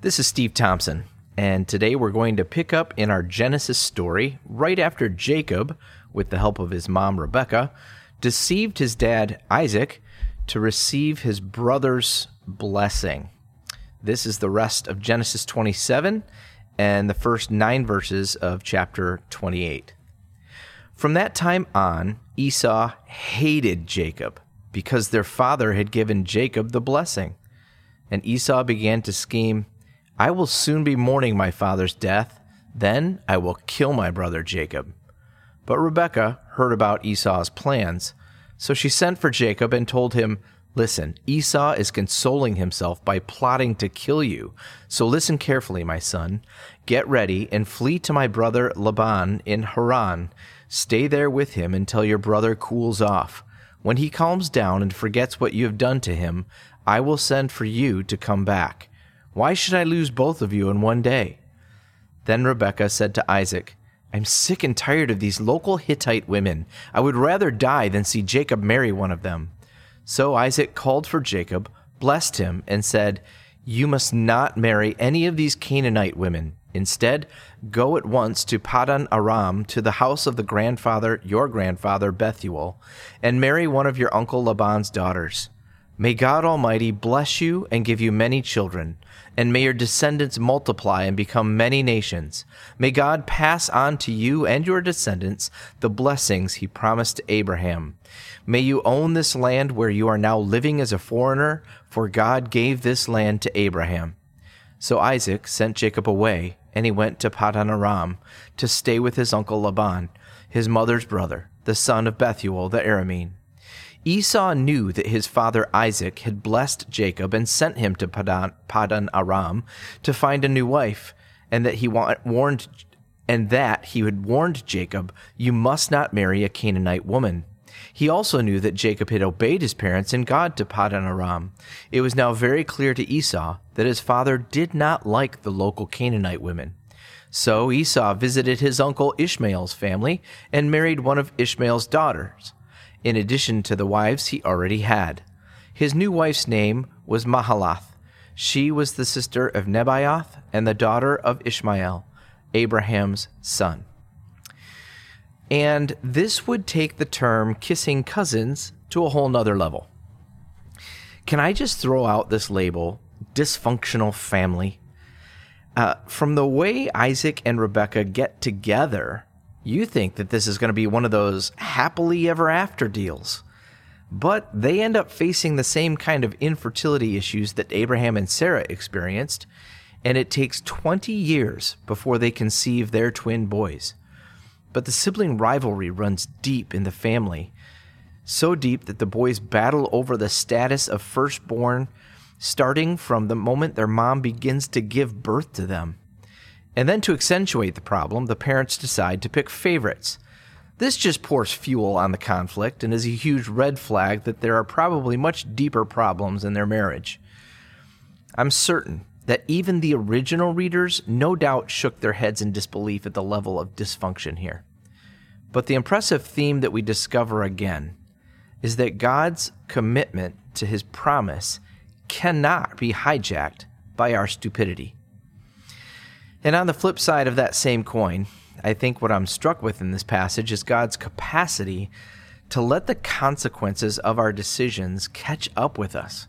This is Steve Thompson, and today we're going to pick up in our Genesis story right after Jacob, with the help of his mom Rebecca, deceived his dad Isaac to receive his brother's blessing. This is the rest of Genesis 27 and the first nine verses of chapter 28. From that time on, Esau hated Jacob because their father had given Jacob the blessing. And Esau began to scheme, I will soon be mourning my father's death, then I will kill my brother Jacob. But Rebekah heard about Esau's plans, so she sent for Jacob and told him, Listen, Esau is consoling himself by plotting to kill you. So listen carefully, my son. Get ready and flee to my brother Laban in Haran. Stay there with him until your brother cools off. When he calms down and forgets what you have done to him, I will send for you to come back. Why should I lose both of you in one day? Then Rebekah said to Isaac, I'm sick and tired of these local Hittite women. I would rather die than see Jacob marry one of them. So Isaac called for Jacob, blessed him, and said, You must not marry any of these Canaanite women. Instead, go at once to Padan Aram, to the house of the grandfather, your grandfather Bethuel, and marry one of your uncle Laban's daughters. May God Almighty bless you and give you many children, and may your descendants multiply and become many nations. May God pass on to you and your descendants the blessings he promised to Abraham. May you own this land where you are now living as a foreigner, for God gave this land to Abraham. So Isaac sent Jacob away, and he went to Padan Aram to stay with his uncle Laban, his mother's brother, the son of Bethuel the Aramean. Esau knew that his father Isaac had blessed Jacob and sent him to Padan, Padan Aram to find a new wife, and that he warned and that he had warned Jacob, "You must not marry a Canaanite woman." He also knew that Jacob had obeyed his parents and God to Padan Aram. It was now very clear to Esau that his father did not like the local Canaanite women. So Esau visited his uncle Ishmael's family and married one of Ishmael's daughters in addition to the wives he already had. His new wife's name was Mahalath. She was the sister of Nebaioth and the daughter of Ishmael, Abraham's son. And this would take the term kissing cousins to a whole nother level. Can I just throw out this label, dysfunctional family? Uh, from the way Isaac and Rebecca get together, you think that this is going to be one of those happily ever after deals. But they end up facing the same kind of infertility issues that Abraham and Sarah experienced, and it takes 20 years before they conceive their twin boys. But the sibling rivalry runs deep in the family, so deep that the boys battle over the status of firstborn, starting from the moment their mom begins to give birth to them. And then to accentuate the problem, the parents decide to pick favorites. This just pours fuel on the conflict and is a huge red flag that there are probably much deeper problems in their marriage. I'm certain that even the original readers no doubt shook their heads in disbelief at the level of dysfunction here. But the impressive theme that we discover again is that God's commitment to his promise cannot be hijacked by our stupidity. And on the flip side of that same coin, I think what I'm struck with in this passage is God's capacity to let the consequences of our decisions catch up with us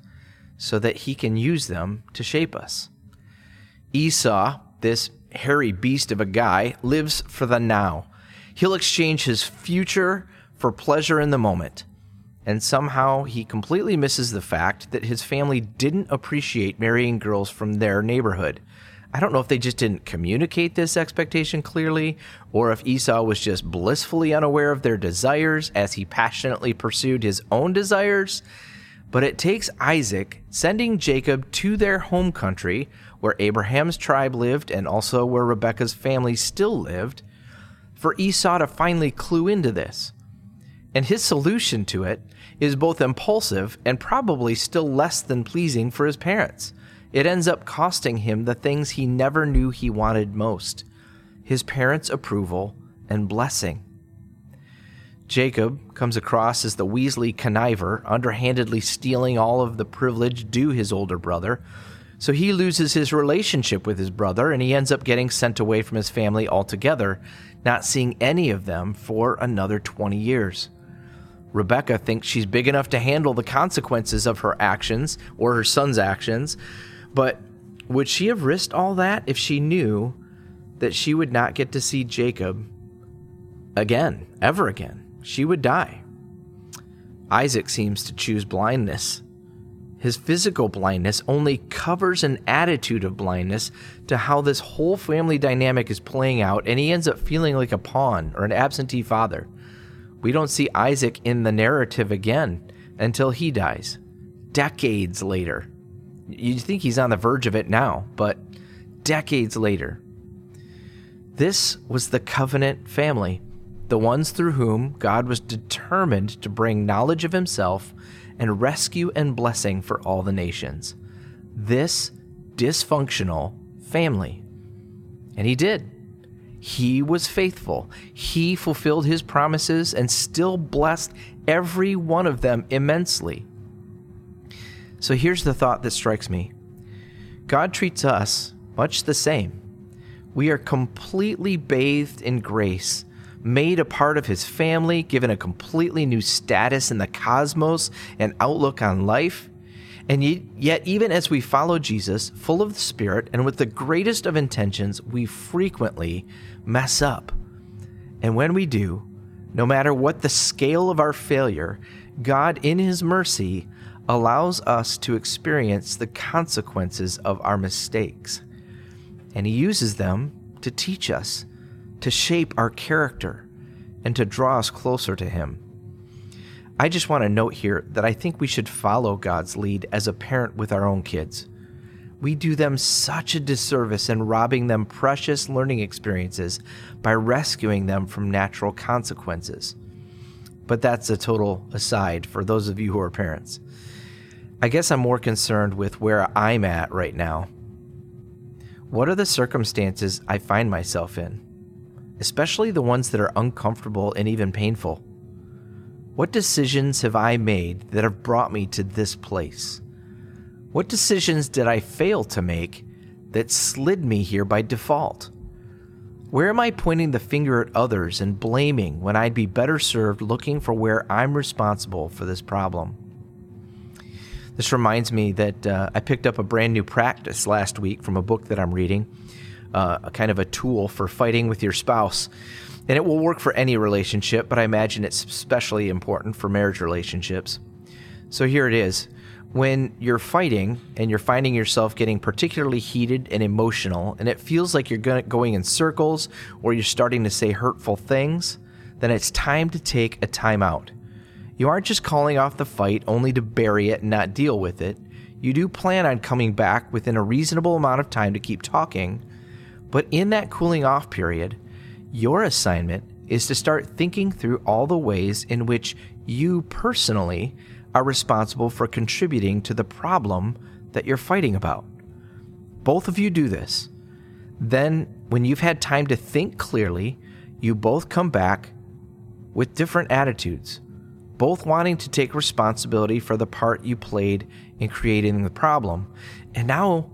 so that he can use them to shape us. Esau, this hairy beast of a guy, lives for the now. He'll exchange his future for pleasure in the moment. And somehow he completely misses the fact that his family didn't appreciate marrying girls from their neighborhood. I don't know if they just didn't communicate this expectation clearly, or if Esau was just blissfully unaware of their desires as he passionately pursued his own desires. But it takes Isaac sending Jacob to their home country, where Abraham's tribe lived and also where Rebekah's family still lived, for Esau to finally clue into this. And his solution to it is both impulsive and probably still less than pleasing for his parents it ends up costing him the things he never knew he wanted most his parents' approval and blessing. Jacob comes across as the Weasley conniver, underhandedly stealing all of the privilege due his older brother, So he loses his relationship with his brother and he ends up getting sent away from his family altogether, not seeing any of them for another 20 years. Rebecca thinks she's big enough to handle the consequences of her actions or her son's actions, but would she have risked all that if she knew that she would not get to see Jacob again, ever again? She would die. Isaac seems to choose blindness. His physical blindness only covers an attitude of blindness to how this whole family dynamic is playing out, and he ends up feeling like a pawn or an absentee father. We don't see Isaac in the narrative again until he dies, decades later. You'd think he's on the verge of it now, but decades later. This was the covenant family the ones through whom God was determined to bring knowledge of himself and rescue and blessing for all the nations. This dysfunctional family. And he did. He was faithful. He fulfilled his promises and still blessed every one of them immensely. So here's the thought that strikes me God treats us much the same. We are completely bathed in grace made a part of his family, given a completely new status in the cosmos and outlook on life. And yet, even as we follow Jesus, full of the Spirit and with the greatest of intentions, we frequently mess up. And when we do, no matter what the scale of our failure, God, in His mercy, allows us to experience the consequences of our mistakes. And He uses them to teach us to shape our character and to draw us closer to Him. I just want to note here that I think we should follow God's lead as a parent with our own kids. We do them such a disservice in robbing them precious learning experiences by rescuing them from natural consequences. But that's a total aside for those of you who are parents. I guess I'm more concerned with where I'm at right now. What are the circumstances I find myself in? especially the ones that are uncomfortable and even painful. What decisions have I made that have brought me to this place? What decisions did I fail to make that slid me here by default? Where am I pointing the finger at others and blaming when I'd be better served looking for where I'm responsible for this problem? This reminds me that uh, I picked up a brand new practice last week from a book that I'm reading uh, a kind of a tool for fighting with your spouse. And it will work for any relationship, but I imagine it's especially important for marriage relationships. So here it is. When you're fighting and you're finding yourself getting particularly heated and emotional, and it feels like you're going in circles or you're starting to say hurtful things, then it's time to take a timeout. You aren't just calling off the fight only to bury it and not deal with it. You do plan on coming back within a reasonable amount of time to keep talking, but in that cooling off period, your assignment is to start thinking through all the ways in which you personally are responsible for contributing to the problem that you're fighting about. Both of you do this. Then, when you've had time to think clearly, you both come back with different attitudes, both wanting to take responsibility for the part you played in creating the problem. And now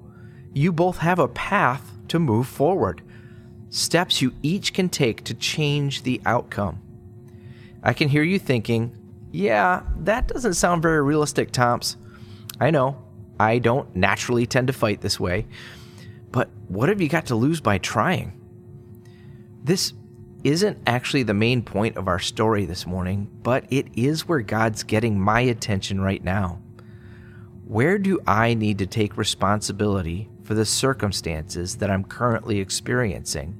you both have a path to move forward, steps you each can take to change the outcome. I can hear you thinking, yeah, that doesn't sound very realistic, Tomps. I know, I don't naturally tend to fight this way, but what have you got to lose by trying? This isn't actually the main point of our story this morning, but it is where God's getting my attention right now. Where do I need to take responsibility for the circumstances that I'm currently experiencing?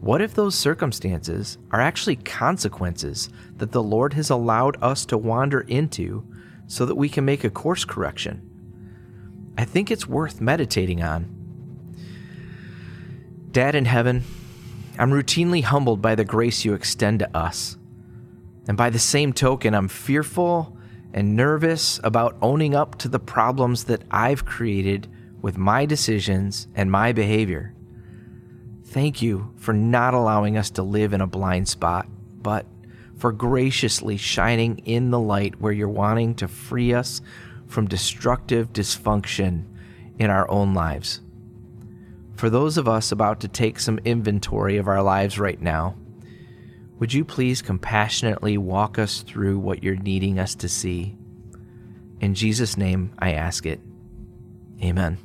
What if those circumstances are actually consequences that the Lord has allowed us to wander into so that we can make a course correction? I think it's worth meditating on. Dad in heaven, I'm routinely humbled by the grace you extend to us. And by the same token, I'm fearful and nervous about owning up to the problems that I've created with my decisions and my behavior. Thank you for not allowing us to live in a blind spot, but for graciously shining in the light where you're wanting to free us from destructive dysfunction in our own lives. For those of us about to take some inventory of our lives right now, would you please compassionately walk us through what you're needing us to see? In Jesus' name, I ask it. Amen.